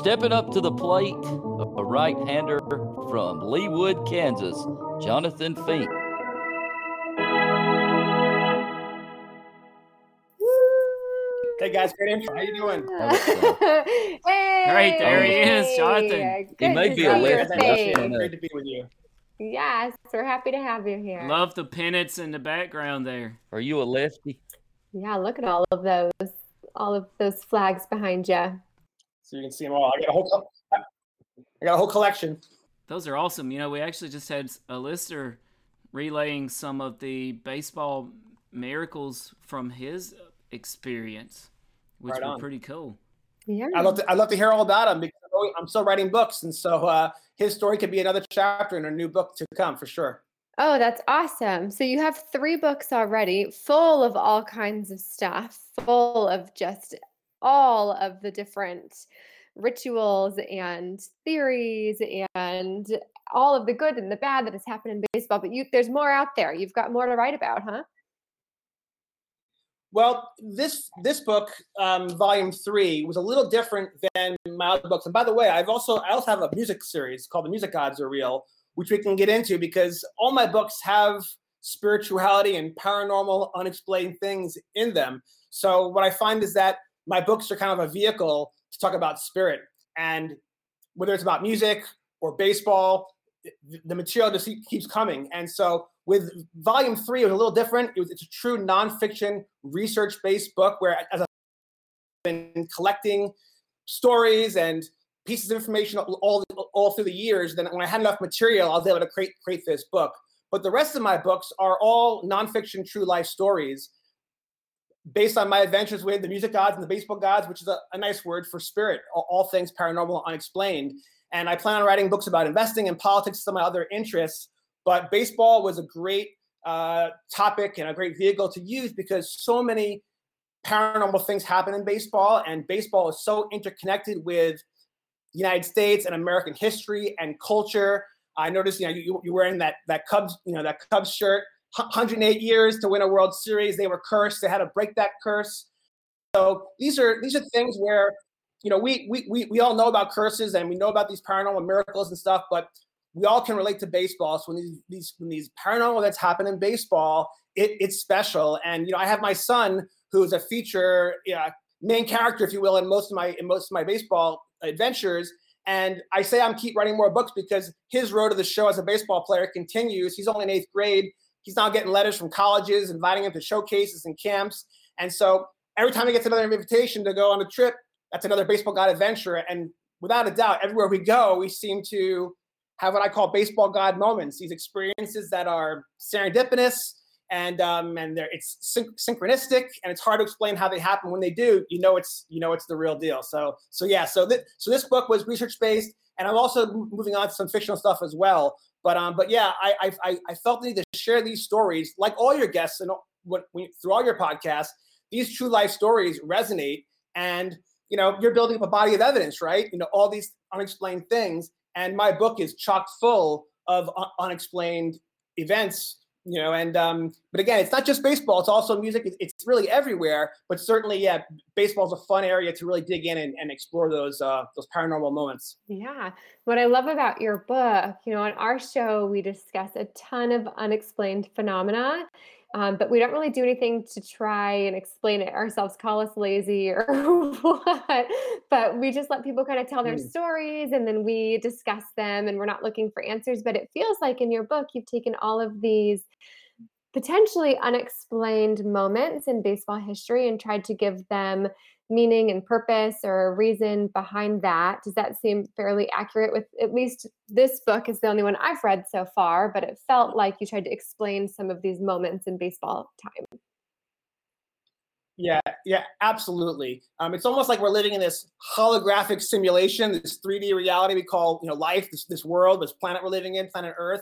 Stepping up to the plate, a right hander from Leawood, Kansas, Jonathan Fink. Hey guys, great intro. How you doing? hey, Great, there he is, Jonathan. He may Good be to a see your lefty. face. Yeah. Great to be with you. Yes, we're happy to have you here. Love the pennants in the background there. Are you a lefty? Yeah, look at all of those, all of those flags behind you. So you can see them all. I got a whole, co- I got a whole collection. Those are awesome. You know, we actually just had a listener relaying some of the baseball miracles from his experience, which Right were on. pretty cool. Yeah. I love to, I love to hear all about him because I'm I'm still writing books, and so uh, his story could be another chapter in a new book to come for sure. Oh, that's awesome. So you have three books already, full of all kinds of stuff, full of just all of the different rituals and theories and all of the good and the bad that has happened in baseball. But you there's more out there. You've got more to write about, huh? Well, this this book, um, volume three, was a little different than my other books. And by the way, I've also I also have a music series called "The Music Gods Are Real," which we can get into because all my books have spirituality and paranormal, unexplained things in them. So what I find is that my books are kind of a vehicle to talk about spirit, and whether it's about music or baseball, the material just keeps coming. And so with volume three, it was a little different. It was it's a true nonfiction, research-based book where, as I've been collecting stories and pieces of information all, all through the years, then when I had enough material, I was able to create create this book. But the rest of my books are all nonfiction, true life stories based on my adventures with the music gods and the baseball gods, which is a, a nice word for spirit, all, all things paranormal, unexplained. And I plan on writing books about investing and politics, some of my other interests. But baseball was a great uh, topic and a great vehicle to use because so many paranormal things happen in baseball, and baseball is so interconnected with the United States and American history and culture. I noticed, you know, you, you're wearing that that Cubs, you know, that Cubs shirt. 108 years to win a World Series. They were cursed. They had to break that curse. So these are these are things where, you know, we we we, we all know about curses and we know about these paranormal miracles and stuff, but we all can relate to baseball. So when these these when these paranormal events happen in baseball, it, it's special. And you know, I have my son who is a feature yeah, main character, if you will, in most of my in most of my baseball adventures. And I say I'm keep writing more books because his road to the show as a baseball player continues. He's only in eighth grade. He's now getting letters from colleges inviting him to showcases and camps. And so every time he gets another invitation to go on a trip, that's another baseball god adventure. And without a doubt, everywhere we go, we seem to have what I call baseball god moments. These experiences that are serendipitous and um, and they're, it's syn- synchronistic, and it's hard to explain how they happen. When they do, you know it's you know it's the real deal. So so yeah, so th- so this book was research based, and I'm also moving on to some fictional stuff as well. But um, but yeah, I I I- felt the need to share these stories, like all your guests and what when, through all your podcasts. These true life stories resonate, and you know you're building up a body of evidence, right? You know all these unexplained things, and my book is chock full of un- unexplained events. You know, and um, but again, it's not just baseball; it's also music. It's, really everywhere. But certainly, yeah, baseball's a fun area to really dig in and, and explore those uh, those paranormal moments. Yeah. What I love about your book, you know, on our show, we discuss a ton of unexplained phenomena, um, but we don't really do anything to try and explain it ourselves, call us lazy or what. But we just let people kind of tell their Mm. stories and then we discuss them and we're not looking for answers. But it feels like in your book, you've taken all of these potentially unexplained moments in baseball history and tried to give them meaning and purpose or a reason behind that. Does that seem fairly accurate with at least this book is the only one I've read so far, but it felt like you tried to explain some of these moments in baseball time. Yeah, yeah, absolutely. Um, it's almost like we're living in this holographic simulation, this 3D reality we call, you know, life, this this world, this planet we're living in, planet Earth.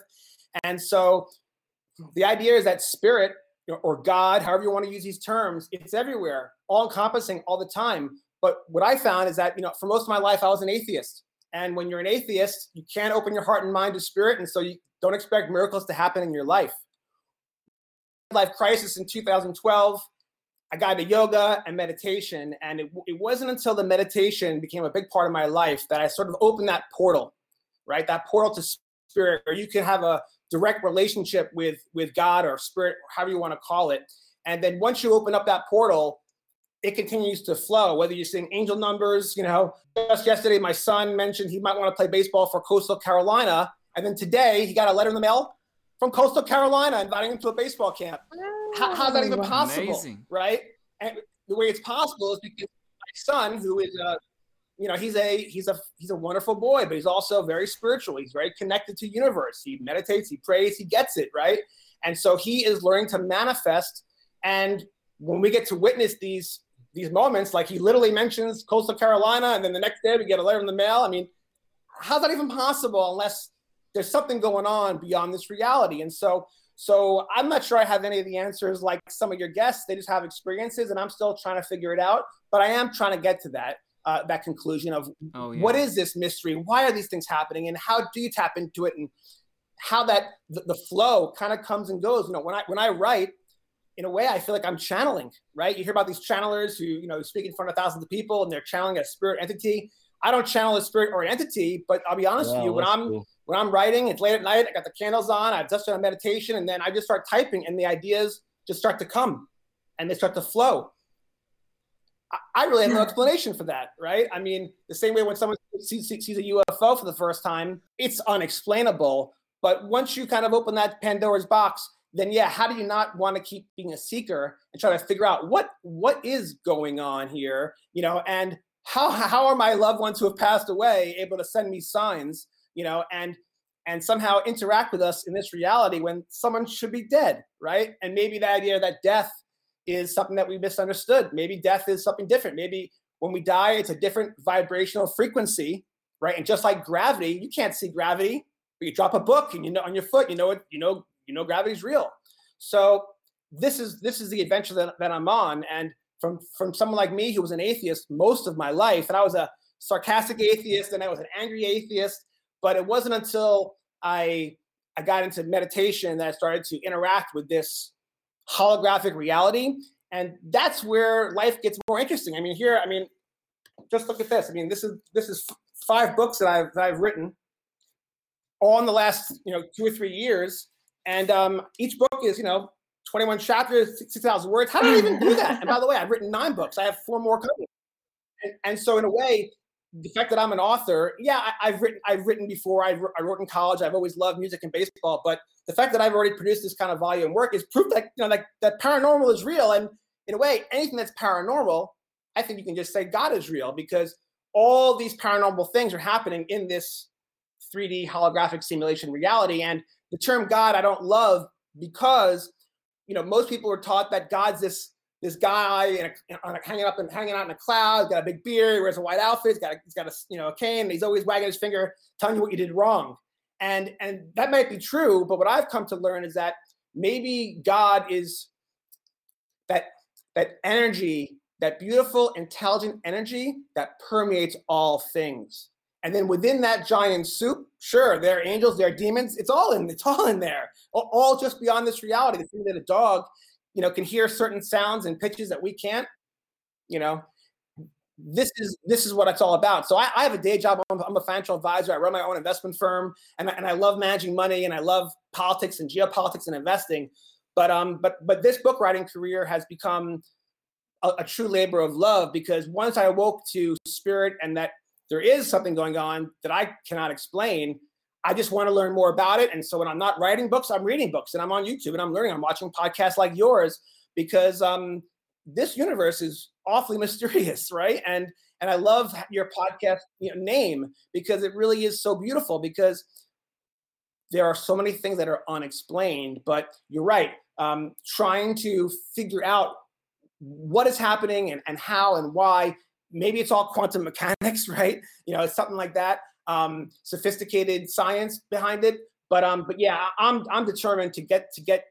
And so the idea is that spirit or God, however you want to use these terms, it's everywhere, all encompassing all the time. But what I found is that, you know, for most of my life, I was an atheist. And when you're an atheist, you can't open your heart and mind to spirit. And so you don't expect miracles to happen in your life. Life crisis in 2012, I got into yoga and meditation. And it, it wasn't until the meditation became a big part of my life that I sort of opened that portal, right? That portal to spirit, where you can have a direct relationship with with God or spirit, however you want to call it. And then once you open up that portal, it continues to flow. Whether you're seeing angel numbers, you know, just yesterday my son mentioned he might want to play baseball for Coastal Carolina, and then today he got a letter in the mail from Coastal Carolina inviting him to a baseball camp. How, how's that even possible? Amazing. Right? And the way it's possible is because my son, who is a you know he's a he's a he's a wonderful boy but he's also very spiritual. He's very connected to universe. He meditates he prays he gets it right? And so he is learning to manifest. And when we get to witness these these moments like he literally mentions coastal carolina and then the next day we get a letter in the mail. I mean how's that even possible unless there's something going on beyond this reality? And so so i'm not sure i have any of the answers like some of your guests. They just have experiences and i'm still trying to figure it out but i am trying to get to that uh, that conclusion of oh, yeah. what is this mystery? Why are these things happening? And how do you tap into it? And how that the, the flow kind of comes and goes. You know, when I when I write, in a way, I feel like I'm channeling. Right? You hear about these channelers who you know speak in front of thousands of people, and they're channeling a spirit entity. I don't channel a spirit or an entity, but I'll be honest with you, when I'm cool. when I'm writing, it's late at night. I got the candles on. I've just done a meditation, and then I just start typing, and the ideas just start to come, and they start to flow. I really have no explanation for that, right? I mean, the same way when someone sees, sees, a UFO for the first time, it's unexplainable. But once you kind of open that Pandora's box, then yeah, how do you not want to keep being a seeker and try to figure out what what is going on here, you know, and how how are my loved ones who have passed away able to send me signs, you know, and and somehow interact with us in this reality when someone should be dead, right? And maybe the idea that death is something that we misunderstood. Maybe death is something different. Maybe when we die, it's a different vibrational frequency, right? And just like gravity, you can't see gravity, but you drop a book and you know on your foot, you know it, you know, you know gravity's real. So this is this is the adventure that, that I'm on. And from from someone like me who was an atheist most of my life, and I was a sarcastic atheist and I was an angry atheist, but it wasn't until I I got into meditation that I started to interact with this holographic reality. And that's where life gets more interesting. I mean, here, I mean, just look at this. I mean, this is this is five books that I've that I've written, all in the last you know two or three years, and um, each book is you know 21 chapters, 6,000 words. How do I even do that? And by the way, I've written nine books. I have four more coming. And, and so in a way, the fact that I'm an author, yeah, I, have written I've written before. I, I wrote in college. I've always loved music and baseball, but the fact that I've already produced this kind of volume work is proof that you know like that paranormal is real. And in a way, anything that's paranormal, I think you can just say God is real because all these paranormal things are happening in this 3D holographic simulation reality. And the term God I don't love because you know most people are taught that God's this this guy in a, a, hanging up and hanging out in a cloud, got a big beard, wears a white outfit, he's got a, he's got a you know a cane, he's always wagging his finger, telling you what you did wrong. And and that might be true, but what I've come to learn is that maybe God is that that energy, that beautiful, intelligent energy that permeates all things. And then within that giant soup, sure, there are angels, there are demons. It's all in. It's all in there. All just beyond this reality. The thing that a dog you know, can hear certain sounds and pitches that we can't, you know, this is this is what it's all about. So I, I have a day job. I'm, I'm, a financial advisor. I run my own investment firm, and, and I love managing money, and I love politics and geopolitics and investing. But um, but but this book writing career has become a, a true labor of love because once I awoke to spirit and that there is something going on that I cannot explain, I just want to learn more about it. And so when I'm not writing books, I'm reading books and I'm on YouTube and I'm learning. I'm watching podcasts like yours because um, this universe is awfully mysterious, right? And and I love your podcast you know, name because it really is so beautiful because there are so many things that are unexplained. But you're right, um, trying to figure out what is happening and, and how and why. Maybe it's all quantum mechanics, right? You know, it's something like that. Um, sophisticated science behind it. But um, but yeah, I'm I'm determined to get to get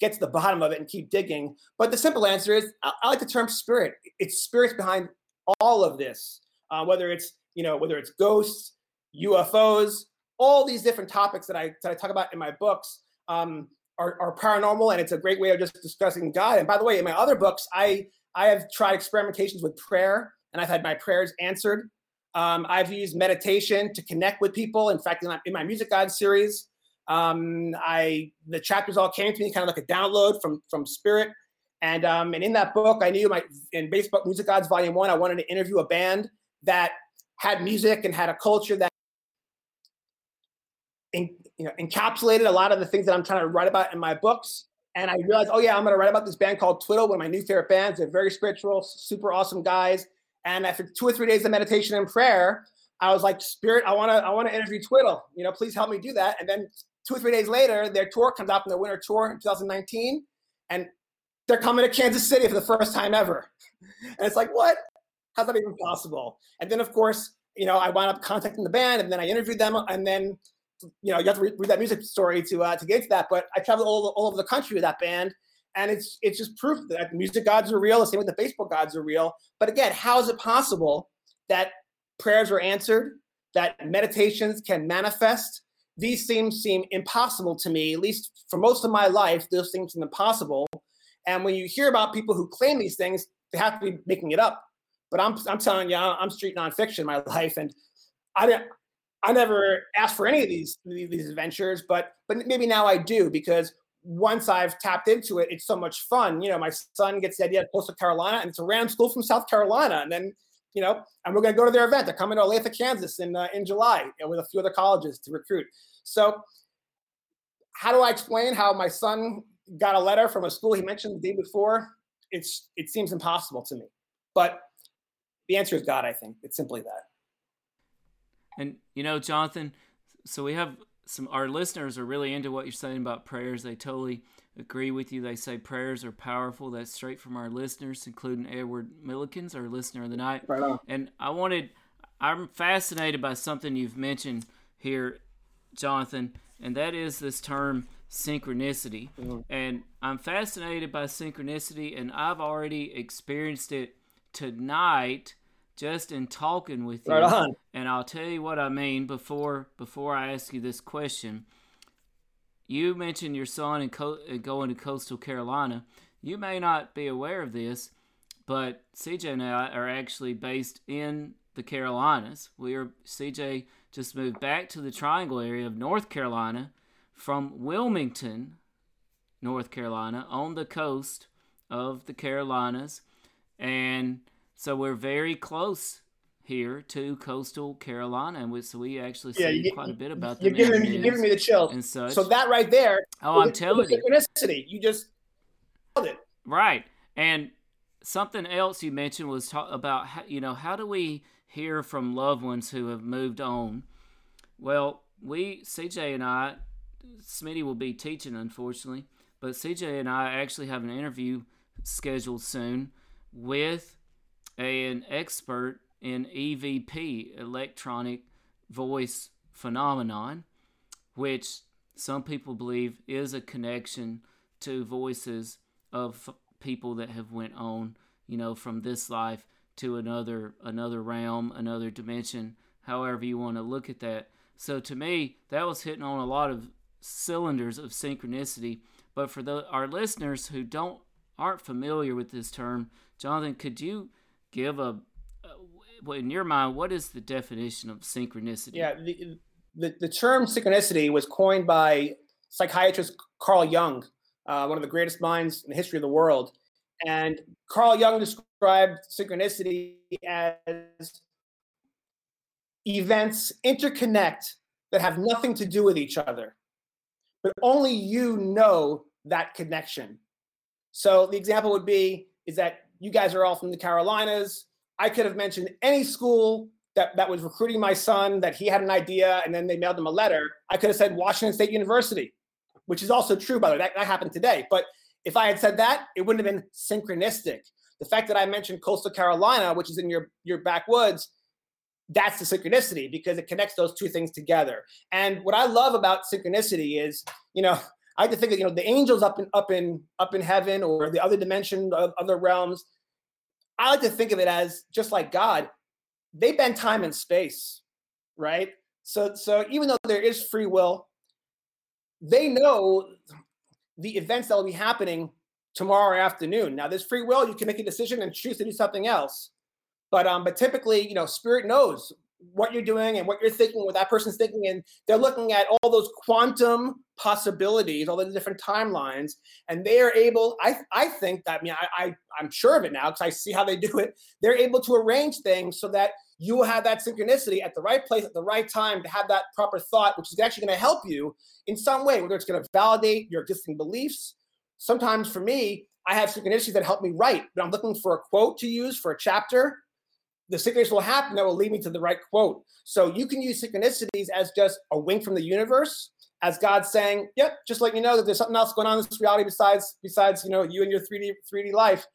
get to the bottom of it and keep digging. But the simple answer is I, I like the term spirit. It's spirits behind all of this, uh, whether it's you know whether it's ghosts, UFOs, all these different topics that I that I talk about in my books um, are, are paranormal, and it's a great way of just discussing God. And by the way, in my other books, I I have tried experimentations with prayer, and I've had my prayers answered. Um, I've used meditation to connect with people. In fact, in my, in my Music God series, um, I the chapters all came to me kind of like a download from from Spirit. And um, and in that book, I knew my in Baseball Music Gods Volume One, I wanted to interview a band that had music and had a culture that in, you know encapsulated a lot of the things that I'm trying to write about in my books. And I realized, oh yeah, I'm going to write about this band called Twiddle, one of my new favorite bands. They're very spiritual, super awesome guys. And after two or three days of meditation and prayer, I was like, Spirit, I want to, I want to interview Twiddle. You know, please help me do that. And then two or three days later, their tour comes out from their winter tour in 2019, and they're coming to Kansas City for the first time ever. And it's like, what? How's that even possible? And then, of course, you know, I wound up contacting the band, and then I interviewed them, and then, you know, you have to read, read that music story to uh, to get to that. But I traveled all, all over the country with that band, and it's it's just proof that music gods are real. The same with the baseball gods are real. But again, how is it possible that prayers are answered, that meditations can manifest, these things seem impossible to me, at least for most of my life, those things seem impossible. And when you hear about people who claim these things, they have to be making it up. But I'm, I'm telling you, I'm street nonfiction my life, and I didn't, I never asked for any of these these adventures, but but maybe now I do because once I've tapped into it, it's so much fun. You know, my son gets the idea of Coastal Carolina, and it's a random school from South Carolina, and then you know, and we're going to go to their event. They're coming to Olathe, Kansas in uh, in July you know, with a few other colleges to recruit. So, how do I explain how my son got a letter from a school he mentioned the day before? It's it seems impossible to me, but the answer is God. I think it's simply that. And you know, Jonathan, so we have some our listeners are really into what you're saying about prayers. They totally agree with you. They say prayers are powerful. That's straight from our listeners, including Edward Millikins, our listener of the night. Right on. And I wanted, I'm fascinated by something you've mentioned here, Jonathan, and that is this term synchronicity. Mm-hmm. And I'm fascinated by synchronicity, and I've already experienced it tonight just in talking with you. Right on. And I'll tell you what I mean before before I ask you this question you mentioned your son and co- uh, going to coastal Carolina. You may not be aware of this, but CJ and I are actually based in the Carolinas. We are CJ just moved back to the Triangle area of North Carolina from Wilmington, North Carolina, on the coast of the Carolinas, and so we're very close here to coastal Carolina, and we, so we actually see quite a bit about them. You're giving, you're giving me the chill. And such. So that right there. Oh, I'm telling you, synchronicity. You just it. Right, and something else you mentioned was talk about how, you know how do we hear from loved ones who have moved on? Well, we CJ and I, Smitty will be teaching unfortunately, but CJ and I actually have an interview scheduled soon with an expert in EVP, electronic voice phenomenon, which some people believe is a connection to voices of people that have went on, you know, from this life to another another realm, another dimension, however you want to look at that. So to me, that was hitting on a lot of cylinders of synchronicity. But for the, our listeners who don't aren't familiar with this term, Jonathan, could you give a in your mind, what is the definition of synchronicity? Yeah, the, the, the term synchronicity was coined by psychiatrist Carl Jung, uh, one of the greatest minds in the history of the world. And Carl Jung described synchronicity as events interconnect that have nothing to do with each other, but only you know that connection. So the example would be is that you guys are all from the Carolinas. I could have mentioned any school that, that was recruiting my son that he had an idea and then they mailed him a letter. I could have said Washington State University, which is also true, by the way. That, that happened today. But if I had said that, it wouldn't have been synchronistic. The fact that I mentioned coastal Carolina, which is in your, your backwoods, that's the synchronicity because it connects those two things together. And what I love about synchronicity is, you know, I like to think of you know the angels up in up in up in heaven or the other dimension of other realms. I like to think of it as just like God, they bend time and space, right? So so even though there is free will, they know the events that will be happening tomorrow afternoon. Now there's free will, you can make a decision and choose to do something else. But um, but typically, you know, spirit knows what you're doing and what you're thinking, what that person's thinking, and they're looking at all those quantum possibilities, all the different timelines, and they are able. I I think that I mean I, I I'm sure of it now because I see how they do it. They're able to arrange things so that you will have that synchronicity at the right place at the right time to have that proper thought, which is actually going to help you in some way, whether it's going to validate your existing beliefs. Sometimes for me, I have synchronicities that help me write, but I'm looking for a quote to use for a chapter the synchronicities will happen that will lead me to the right quote. So you can use synchronicities as just a wink from the universe, as God saying, "Yep, just let you know that there's something else going on in this reality besides besides you know you and your 3D 3D life."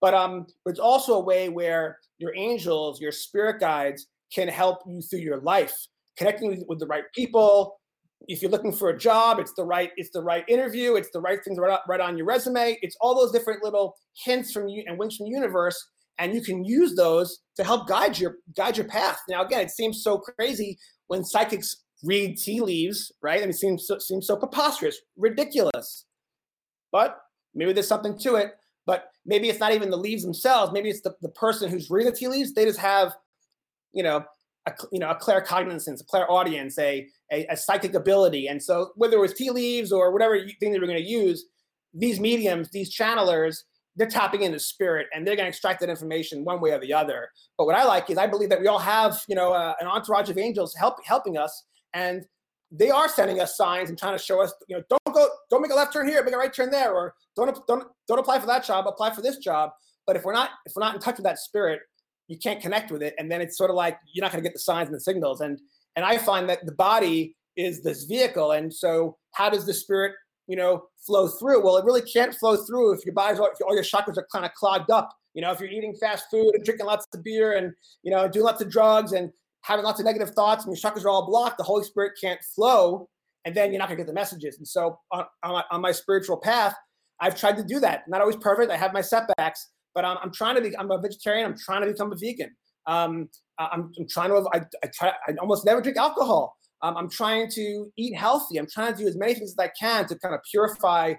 But um, but it's also a way where your angels, your spirit guides, can help you through your life, connecting with, with the right people. If you're looking for a job, it's the right it's the right interview, it's the right things right, right on your resume. It's all those different little hints from you and winks from the universe and you can use those to help guide your guide your path. Now, again, it seems so crazy when psychics read tea leaves, right? And it seems so, seems so preposterous, ridiculous. But maybe there's something to it. But maybe it's not even the leaves themselves. Maybe it's the, the person who's reading the tea leaves. They just have, you know, a, you know, a claircognizance, a clairaudience, a, a, a psychic ability. And so whether it was tea leaves or whatever thing they were going to use, these mediums, these channelers, they're tapping into spirit and they're going to extract that information one way or the other. But what I like is I believe that we all have, you know, uh, an entourage of angels help helping us, and they are sending us signs and trying to show us, you know, don't go, don't make a left turn here, make a right turn there, or don't don't don't apply for that job, apply for this job. But if we're not if we're not in touch with that spirit, you can't connect with it, and then it's sort of like you're not going to get the signs and the signals. And and I find that the body is this vehicle, and so how does the spirit you know, flow through. Well, it really can't flow through if your body's all, all your chakras are kind of clogged up. You know, if you're eating fast food and drinking lots of beer and you know doing lots of drugs and having lots of negative thoughts and your chakras are all blocked, the Holy Spirit can't flow, and then you're not gonna get the messages. And so on, on, my, on my spiritual path, I've tried to do that. Not always perfect. I have my setbacks, but I'm, I'm trying to be. I'm a vegetarian. I'm trying to become a vegan. Um, I'm, I'm trying to. I, I try. I almost never drink alcohol. Um, I'm trying to eat healthy. I'm trying to do as many things as I can to kind of purify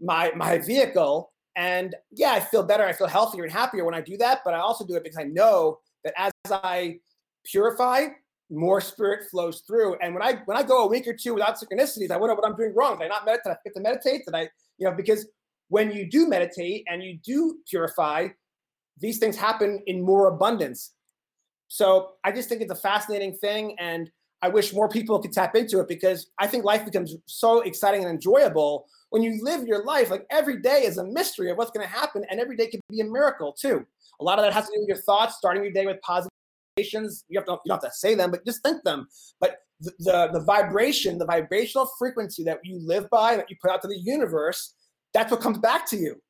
my my vehicle. And yeah, I feel better. I feel healthier and happier when I do that. But I also do it because I know that as I purify, more spirit flows through. And when I when I go a week or two without synchronicities, I wonder what I'm doing wrong. Did I not meditate? Did I get to meditate? Did I, you know, because when you do meditate and you do purify, these things happen in more abundance. So I just think it's a fascinating thing. And I wish more people could tap into it because I think life becomes so exciting and enjoyable when you live your life. Like every day is a mystery of what's going to happen, and every day can be a miracle too. A lot of that has to do with your thoughts, starting your day with positivations. You have to you don't have to say them, but just think them. But the, the the vibration, the vibrational frequency that you live by, that you put out to the universe, that's what comes back to you.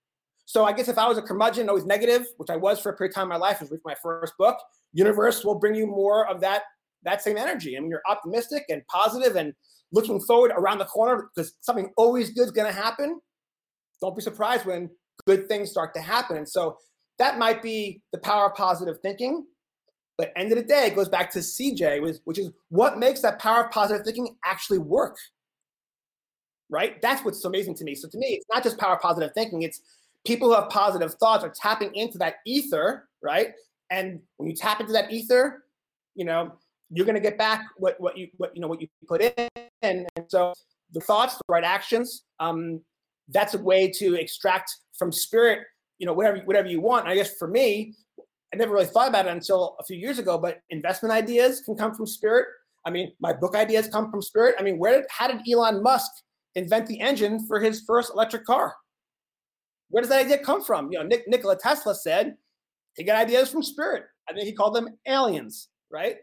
So I guess if I was a curmudgeon, always negative, which I was for a period of time in my life, was with my first book, universe will bring you more of that that same energy. I mean, you're optimistic and positive and looking forward around the corner because something always good is going to happen. Don't be surprised when good things start to happen. And so that might be the power of positive thinking. But end of the day, it goes back to CJ, which is what makes that power of positive thinking actually work. Right? That's what's so amazing to me. So to me, it's not just power of positive thinking, it's people who have positive thoughts are tapping into that ether, right? And when you tap into that ether, you know, you're going to get back what, what you what you know what you put in and, so the thoughts the right actions um, that's a way to extract from spirit you know whatever whatever you want and i guess for me i never really thought about it until a few years ago but investment ideas can come from spirit i mean my book ideas come from spirit i mean where did how did elon musk invent the engine for his first electric car where does that idea come from? You know, Nick, Nikola Tesla said he got ideas from spirit. I think he called them aliens, right?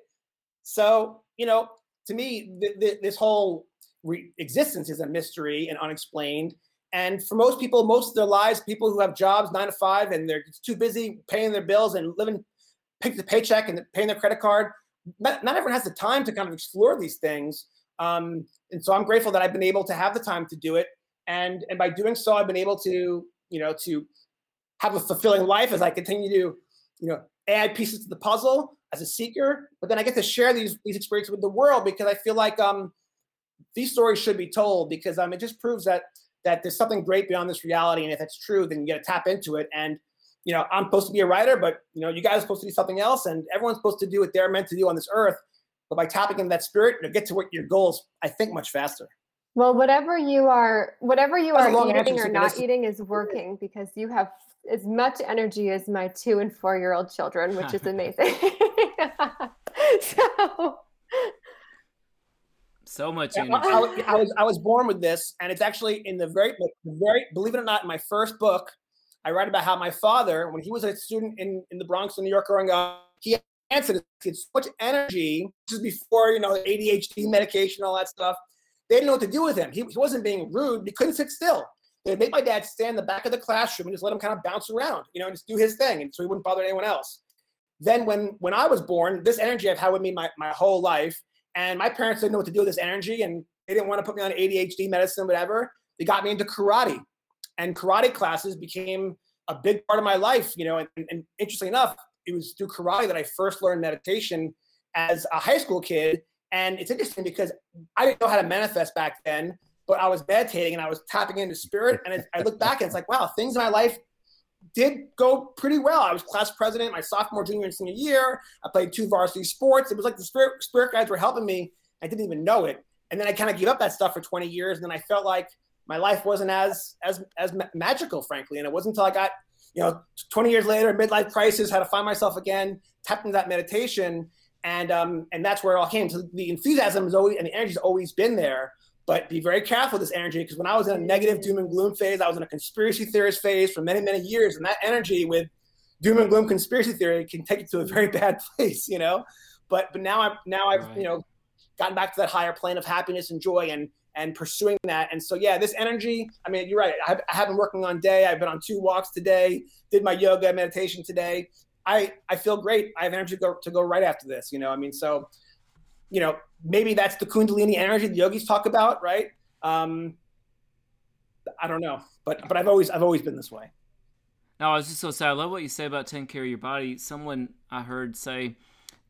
So, you know, to me, th- th- this whole re- existence is a mystery and unexplained. And for most people, most of their lives, people who have jobs nine to five and they're too busy paying their bills and living pick the paycheck and paying their credit card, not, not everyone has the time to kind of explore these things. Um, and so I'm grateful that I've been able to have the time to do it. And, and by doing so, I've been able to, you know, to have a fulfilling life as I continue to, you know, add pieces to the puzzle as a seeker. But then I get to share these these experiences with the world because I feel like um, these stories should be told because um, it just proves that that there's something great beyond this reality, and if it's true, then you got to tap into it. And you know, I'm supposed to be a writer, but you know, you guys are supposed to do something else, and everyone's supposed to do what they're meant to do on this earth. But by tapping into that spirit, you'll get to what your goals, I think, much faster. Well, whatever you are, whatever you That's are eating or not eating is working because you have as much energy as my two and four year old children, which is amazing. so, So much Yeah, energy. I, I was- I was born with this, and it's actually in the very very believe it or not, in my first book, I write about how my father, when he was a student in, in the Bronx, in New York, growing up, he answered he had so much energy. This is before you know ADHD medication, all that stuff. They didn't know what to do with him. He, he wasn't being rude. He couldn't sit still. They would make my dad stand in the back of the classroom and just let him kind of bounce around, you know, and just do his thing, and so he wouldn't bother anyone else. Then when when I was born, this energy I've had with me my, my whole life, and my parents didn't know what to do with this energy, and they didn't want to put me on ADHD medicine, whatever. They got me into karate, and karate classes became a big part of my life, you know. And, and interestingly enough, it was through karate that I first learned meditation as a high school kid. And it's interesting because I didn't know how to manifest back then, but I was meditating and I was tapping into spirit. And it, I look back and it's like, wow, things in my life did go pretty well. I was class president my sophomore, junior, and senior year. I played two varsity sports. It was like the spirit spirit guides were helping me. I didn't even know it. And then I kind of gave up that stuff for 20 years. And then I felt like my life wasn't as as as ma- magical, frankly. And it wasn't until I got, you know, 20 years later, midlife crisis, had to find myself again, tapped into that meditation, and um and that's where it all came. So the enthusiasm is always and the energy's always been there. But be very careful with this energy because when I was in a negative doom and gloom phase, I was in a conspiracy theorist phase for many, many years. And that energy with doom and gloom conspiracy theory can take you to a very bad place, you know. But but now I'm now I've Right. you know gotten back to that higher plane of happiness and joy and and pursuing that. And so yeah, this energy. I mean, you're right. I have, I have been working on day. I've been on two walks today. Did my yoga meditation today. I I feel great. I have energy to go to go right after this. You know. I mean, so you know maybe that's the kundalini energy the yogis talk about, right? Um, I don't know, but but I've always I've always been this way. No, I was just so sad. I love what you say about taking care of your body. Someone I heard say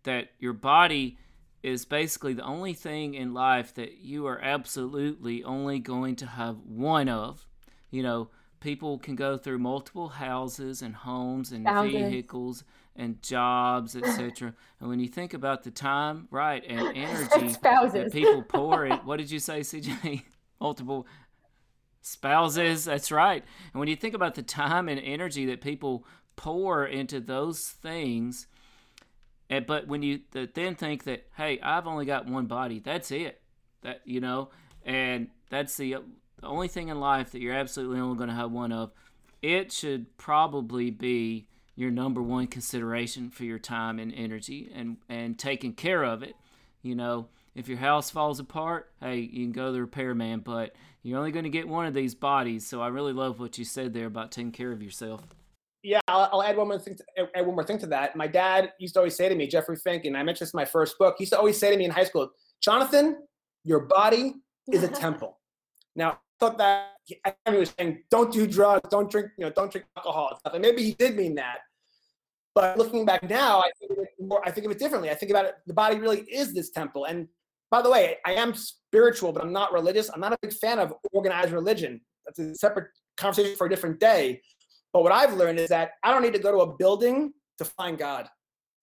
that your body is basically the only thing in life that you are absolutely only going to have one of. You know, people can go through multiple houses and homes and Thousands. vehicles and jobs, etc. and when you think about the time, right, and energy that people pour in, what did you say, CJ? Multiple spouses. That's right. And when you think about the time and energy that people pour into those things, and, but when you then think that, hey, I've only got one body, that's it. That you know, and that's the, the only thing in life that you're absolutely only going to have one of. It should probably be your number one consideration for your time and energy, and and taking care of it. You know, if your house falls apart, hey, you can go to the repairman, but you're only going to get one of these bodies. So I really love what you said there about taking care of yourself. Yeah, I'll, I'll add one more thing. To, add one more thing to that. My dad used to always say to me, Jeffrey Fink, and I mentioned this in my first book. He used to always say to me in high school, Jonathan, your body is a temple. Now, I thought that I thought he was saying, don't do drugs, don't drink, you know, don't drink alcohol and stuff. And maybe he did mean that. But looking back now, I think of it more, I think of it differently. I think about it, the body really is this temple. And by the way, I am spiritual, but I'm not religious. I'm not a big fan of organized religion. That's a separate conversation for a different day. But what I've learned is that I don't need to go to a building to find God.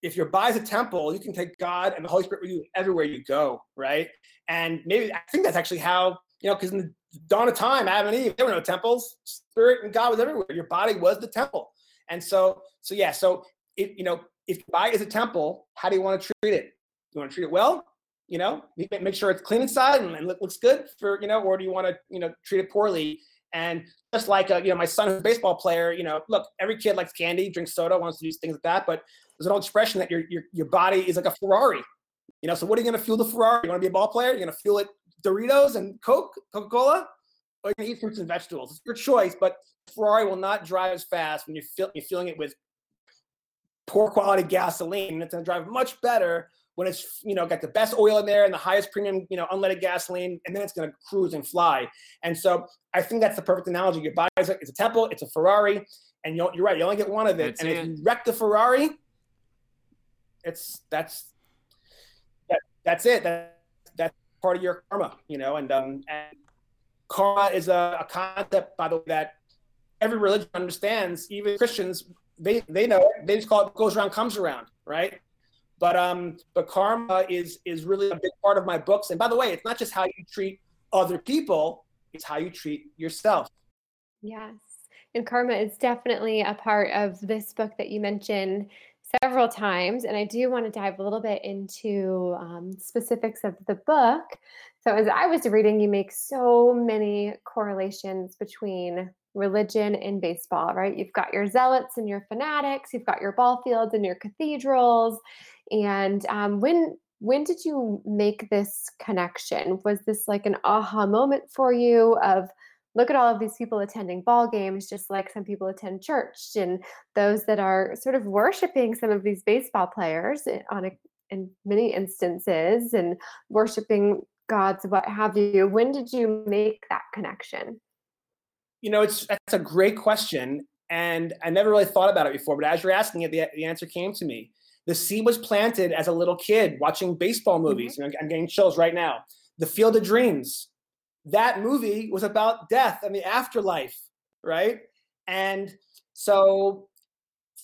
If your body's a temple, you can take God and the Holy Spirit with you everywhere you go, right? And maybe I think that's actually how, you know, because in the dawn of time, Adam and Eve, there were no temples. Spirit and God was everywhere. Your body was the temple. And so, so yeah, so if you know, if body is a temple, how do you want to treat it? You want to treat it well? You know, make sure it's clean inside and, and look- looks good for, you know, or do you want to, you know, treat it poorly? And just like uh, you know, my son who's a baseball player, you know, look, every kid likes candy, drinks soda, wants to do things like that. But there's an old expression that your your your body is like a Ferrari. You know, so what are you going to fuel the Ferrari? You want to be a ball player? You're going to fuel it Doritos and Coke, Coca Cola, or you can eat fruits and vegetables. It's your choice, but Ferrari will not drive as fast when you're, feel, you're filling it with poor quality gasoline. And it's going to drive much better when it's you know got the best oil in there and the highest premium you know unleaded gasoline, and then it's going to cruise and fly. And so I think that's the perfect analogy. Your is a, it's a temple, it's a Ferrari, and you're, you're right. You only get one of it, That's and it. if you wreck the Ferrari, it's that's that, that's it. That, that's part of your karma, you know. And um, and karma is a, a concept, by the way, that every religion understands. Even Christians, they they know it. They just call it "goes around, comes around," right? But um, but karma is is really a big part of my books. And by the way, it's not just how you treat other people; it's how you treat yourself. Yes. And karma is definitely a part of this book that you mentioned several times. And I do want to dive a little bit into um, specifics of the book. So, as I was reading, you make so many correlations between religion in baseball, right? You've got your zealots and your fanatics, you've got your ball fields and your cathedrals. And um, when when did you make this connection? Was this like an aha moment for you of look at all of these people attending ball games just like some people attend church and those that are sort of worshiping some of these baseball players on a, in many instances and worshiping gods what have you when did you make that connection You know, it's that's a great question, and I never really thought about it before. But as you're asking it, the, the answer came to me. The seed was planted as a little kid watching baseball movies. You know, I'm getting chills right now. The Field of Dreams. That movie was about death and the afterlife, right? And so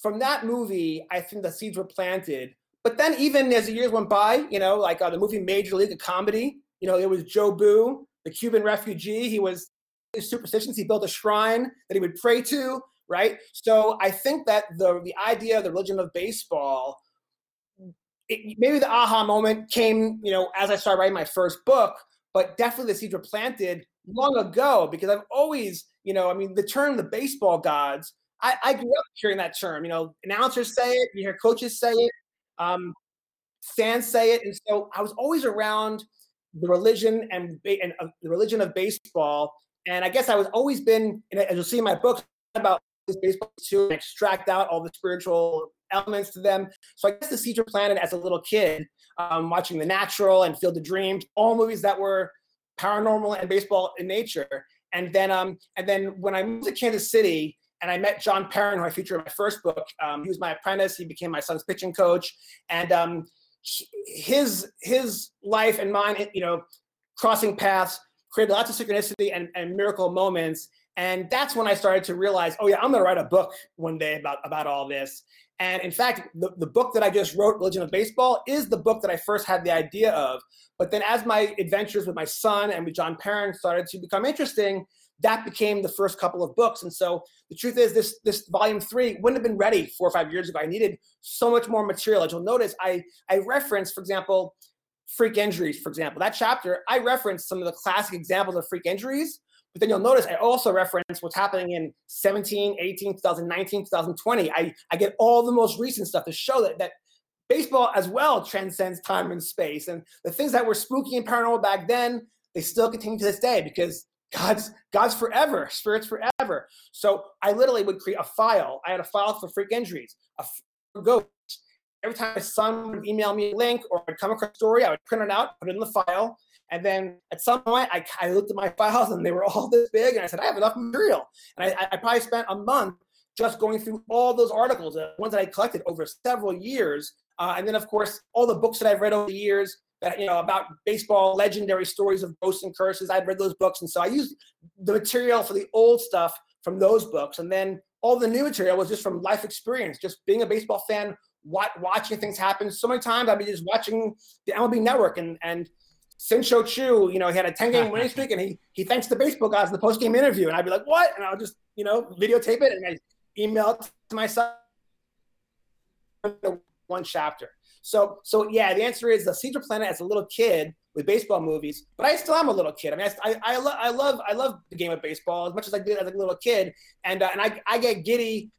from that movie, I think the seeds were planted. But then, even as the years went by, you know, like uh, the movie Major League, a comedy, you know, it was Jobu, the Cuban refugee. He was his superstitions. He built a shrine that he would pray to, right? So I think that the the idea of the religion of baseball, it, maybe the aha moment came, you know, as I started writing my first book, but definitely the seeds were planted long ago because I've always, you know, I mean, the term the baseball gods. I, I grew up hearing that term. You know, announcers say it, you hear coaches say it, um, fans say it, and so I was always around the religion and, and uh, the religion of baseball. And I guess I was always been, as you'll see in my books, about this baseball to extract out all the spiritual elements to them. So I guess the seeds were planted as a little kid, um, watching The Natural and Field of Dreams, all movies that were paranormal and baseball in nature. And then, um, and then when I moved to Kansas City, and I met John Perrin, who I featured in my first book. Um, he was my apprentice. He became my son's pitching coach, and um, his his life and mine, you know, crossing paths created lots of synchronicity and, and miracle moments. And that's when I started to realize, oh yeah, I'm gonna write a book one day about about all this. And in fact, the, the book that I just wrote, Religion of Baseball, is the book that I first had the idea of. But then as my adventures with my son and with John Perrin started to become interesting, that became the first couple of books. And so the truth is this this volume three wouldn't have been ready four or five years ago. I needed so much more material. As you'll notice, I I reference, for example, freak injuries, for example. That chapter, I reference some of the classic examples of freak injuries, but then you'll notice I also reference what's happening in 17, 18, 2019, 2020. I, I get all the most recent stuff to show that that baseball as well transcends time and space. And the things that were spooky and paranormal back then, they still continue to this day because God's God's forever, spirits forever. So I literally would create a file. I had a file for freak injuries, a f- for ghosts. Every time my son would email me a link or I'd come across a story, I would print it out, put it in the file. And then at some point, I, I looked at my files and they were all this big. And I said, I have enough material. And I, I probably spent a month just going through all those articles, the ones that I collected over several years. Uh, and then, of course, all the books that I've read over the years that, you know, about baseball, legendary stories of ghosts and curses. I've read those books. And so I used the material for the old stuff from those books. And then all the new material was just from life experience, just being a baseball fan, watching things happen. So many times I'd be just watching the MLB network and, and Sincho Chu, you know, he had a 10 game winning streak and he, he thanks the baseball guys in the post game interview. And I'd be like, what? And I'll just, you know, videotape it and I email it to myself the one chapter. So, so yeah, the answer is the Caesar Planet as a little kid with baseball movies, but I still am a little kid. I mean, I, I, I, lo- I love, I love the game of baseball as much as I did as a little kid, and uh, and I, I get giddy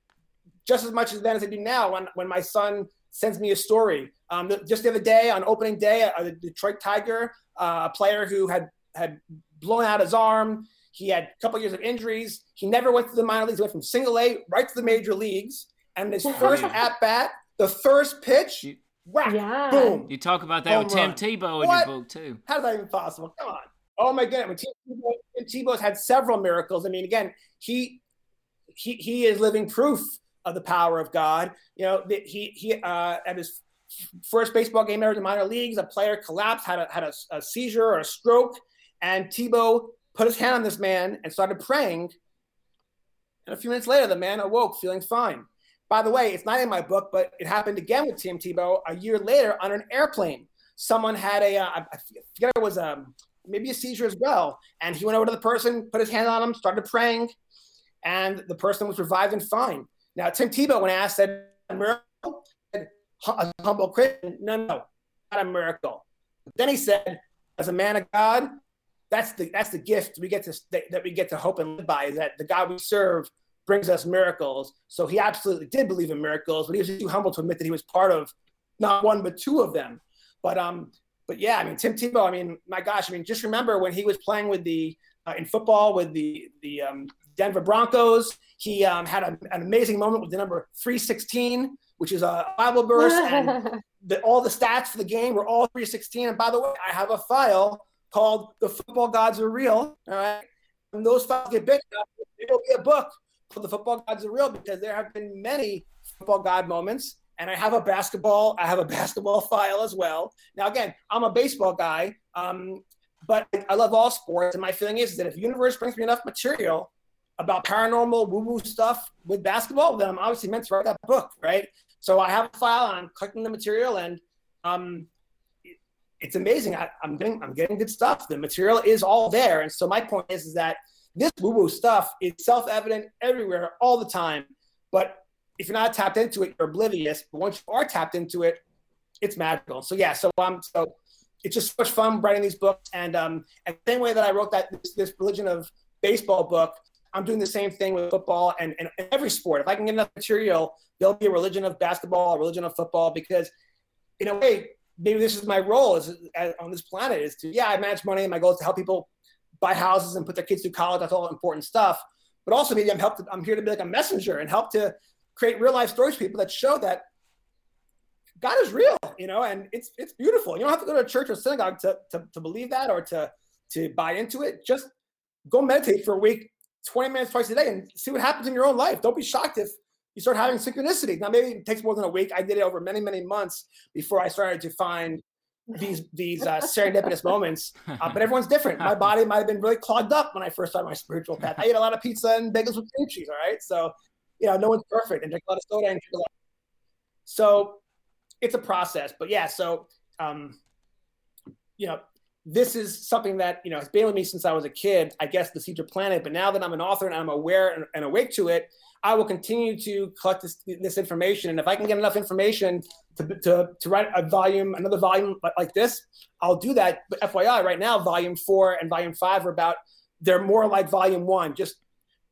just as much as then as I do now when when my son sends me a story. Um, just the other day on opening day, a, the Detroit Tiger, uh, a player who had had blown out his arm. He had a couple years of injuries. He never went to the minor leagues. He went from single A right to the major leagues. And his first at bat, the first pitch, You- whack, Yeah. boom. You talk about that with Home Tim run. Tebow in What? your book too. How is that even possible? Come on. Oh my goodness. Tim Tebow, Tim Tebow's had several miracles. I mean, again, he he he is living proof of the power of God. You know, he he uh, at his first baseball game ever in the minor leagues, a player collapsed, had a had a, a seizure or a stroke, and Tebow put his hand on this man and started praying. And a few minutes later, the man awoke feeling fine. By the way, it's not in my book, but it happened again with Tim Tebow a year later on an airplane. Someone had a, uh, I forget it was um, maybe a seizure as well. And he went over to the person, put his hand on him, started praying, and the person was revived and fine. Now, Tim Tebow, when I asked, said, a miracle? Said, a humble Christian? No, no, not a miracle. Then he said, as a man of God, that's the that's the gift we get to that we get to hope and live by is that the God we serve brings us miracles. So he absolutely did believe in miracles, but he was too humble to admit that he was part of not one but two of them. But um, but yeah, I mean Tim Tebow. I mean, my gosh, I mean, just remember when he was playing with the uh, in football with the the um, Denver Broncos. He um, had a, an amazing moment with the number three sixteen, which is a Bible verse, and the, all the stats for the game were all 316. And by the way, I have a file called "The Football Gods Are Real." All right, when those files get big enough, it will be a book called "The Football Gods Are Real" because there have been many football god moments. And I have a basketball. I have a basketball file as well. Now, again, I'm a baseball guy, um, but I love all sports. And my feeling is that if the universe brings me enough material about paranormal woo-woo stuff with basketball, then I'm obviously meant to write that book, right? So I have a file and I'm collecting the material and um, it, it's amazing. I, am getting I'm getting good stuff. The material is all there. And so my point is, is that this woo-woo stuff is self-evident everywhere all the time. But if you're not tapped into it, you're oblivious. But once you are tapped into it, it's magical. So yeah, so um so it's just so much fun writing these books. And um and the same way that I wrote that this, this religion of baseball book, I'm doing the same thing with football and, and, every sport. If I can get enough material, there'll be a religion of basketball, a religion of football, because in a way, maybe this is my role as, on this planet is to, yeah, I manage money and my goal is to help people buy houses and put their kids through college. That's all important stuff. But also maybe I'm help to, I'm here to be like a messenger and help to create real life stories for people that show that God is real, you know, and it's it's beautiful. You don't have to go to a church or synagogue to, to, to believe that or to to buy into it. Just go meditate for a week, 20 minutes twice a day, and see what happens in your own life. Don't be shocked if you start having synchronicity. Now, maybe it takes more than a week. I did it over many, many months before I started to find these these uh, serendipitous moments. Uh, but everyone's different. My body might have been really clogged up when I first started my spiritual path. I ate a lot of pizza and bagels with cream cheese. All right, so you know, no one's perfect, and drink a lot of soda and drink a lot. So it's a process, but yeah. So um, you know, this is something that you know has been with me since I was a kid. I guess the Caesar Planet, but now that I'm an author and I'm aware and, and awake to it, I will continue to collect this, this information. And if I can get enough information to, to, to write a volume, another volume like, this, I'll do that. But FYI, right now, volume four and volume five are about, they're more like volume one, just,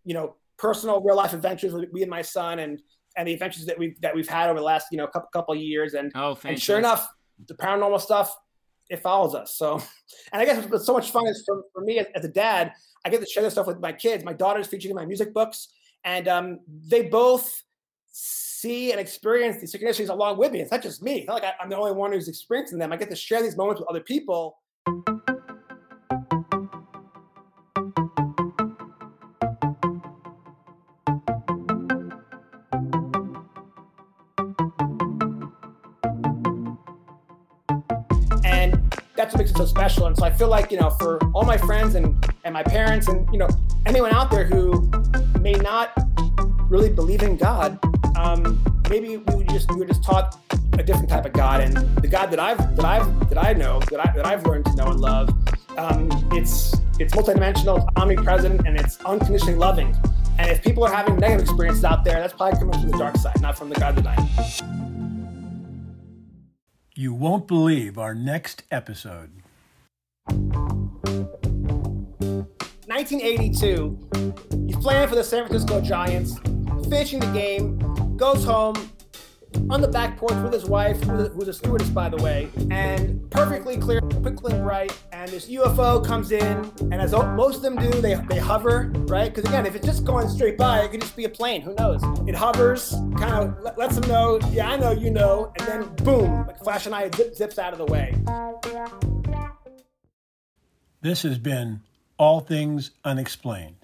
you know, personal real life adventures with me and my son and, and the adventures that we've, that we've had over the last, you know, couple, couple of years. And, Oh, and sure enough, the paranormal stuff, it follows us. So, and I guess what's so much fun is for, for me as, as a dad, I get to share this stuff with my kids. My daughter's featured in my music books and um, they both see and experience these synchronicities along with me. It's not just me. It's not like I, I'm the only one who's experiencing them. I get to share these moments with other people. That's what makes it so special. And so I feel like, you know, for all my friends and, and my parents and, you know, anyone out there who may not really believe in God, um, maybe we were just we were just taught a different type of God, and the God that I've that I've that I know that I that I've learned to know and love, um, it's it's multidimensional, it's omnipresent, and it's unconditionally loving. And if people are having negative experiences out there, that's probably coming from the dark side, not from the God that I. You won't believe our next episode. 1982. He's playing for the San Francisco Giants, finishing the game, goes home on the back porch with his wife, who's a, stewardess, by the way, and perfectly clear, perfectly bright. And this UFO comes in, and as most of them do, they, they hover, right? Because again, if it's just going straight by, it could just be a plane. Who knows? It hovers, kind of lets them know, yeah, I know, you know, and then boom, like flash of an eye, zip, zips out of the way. This has been All Things Unexplained.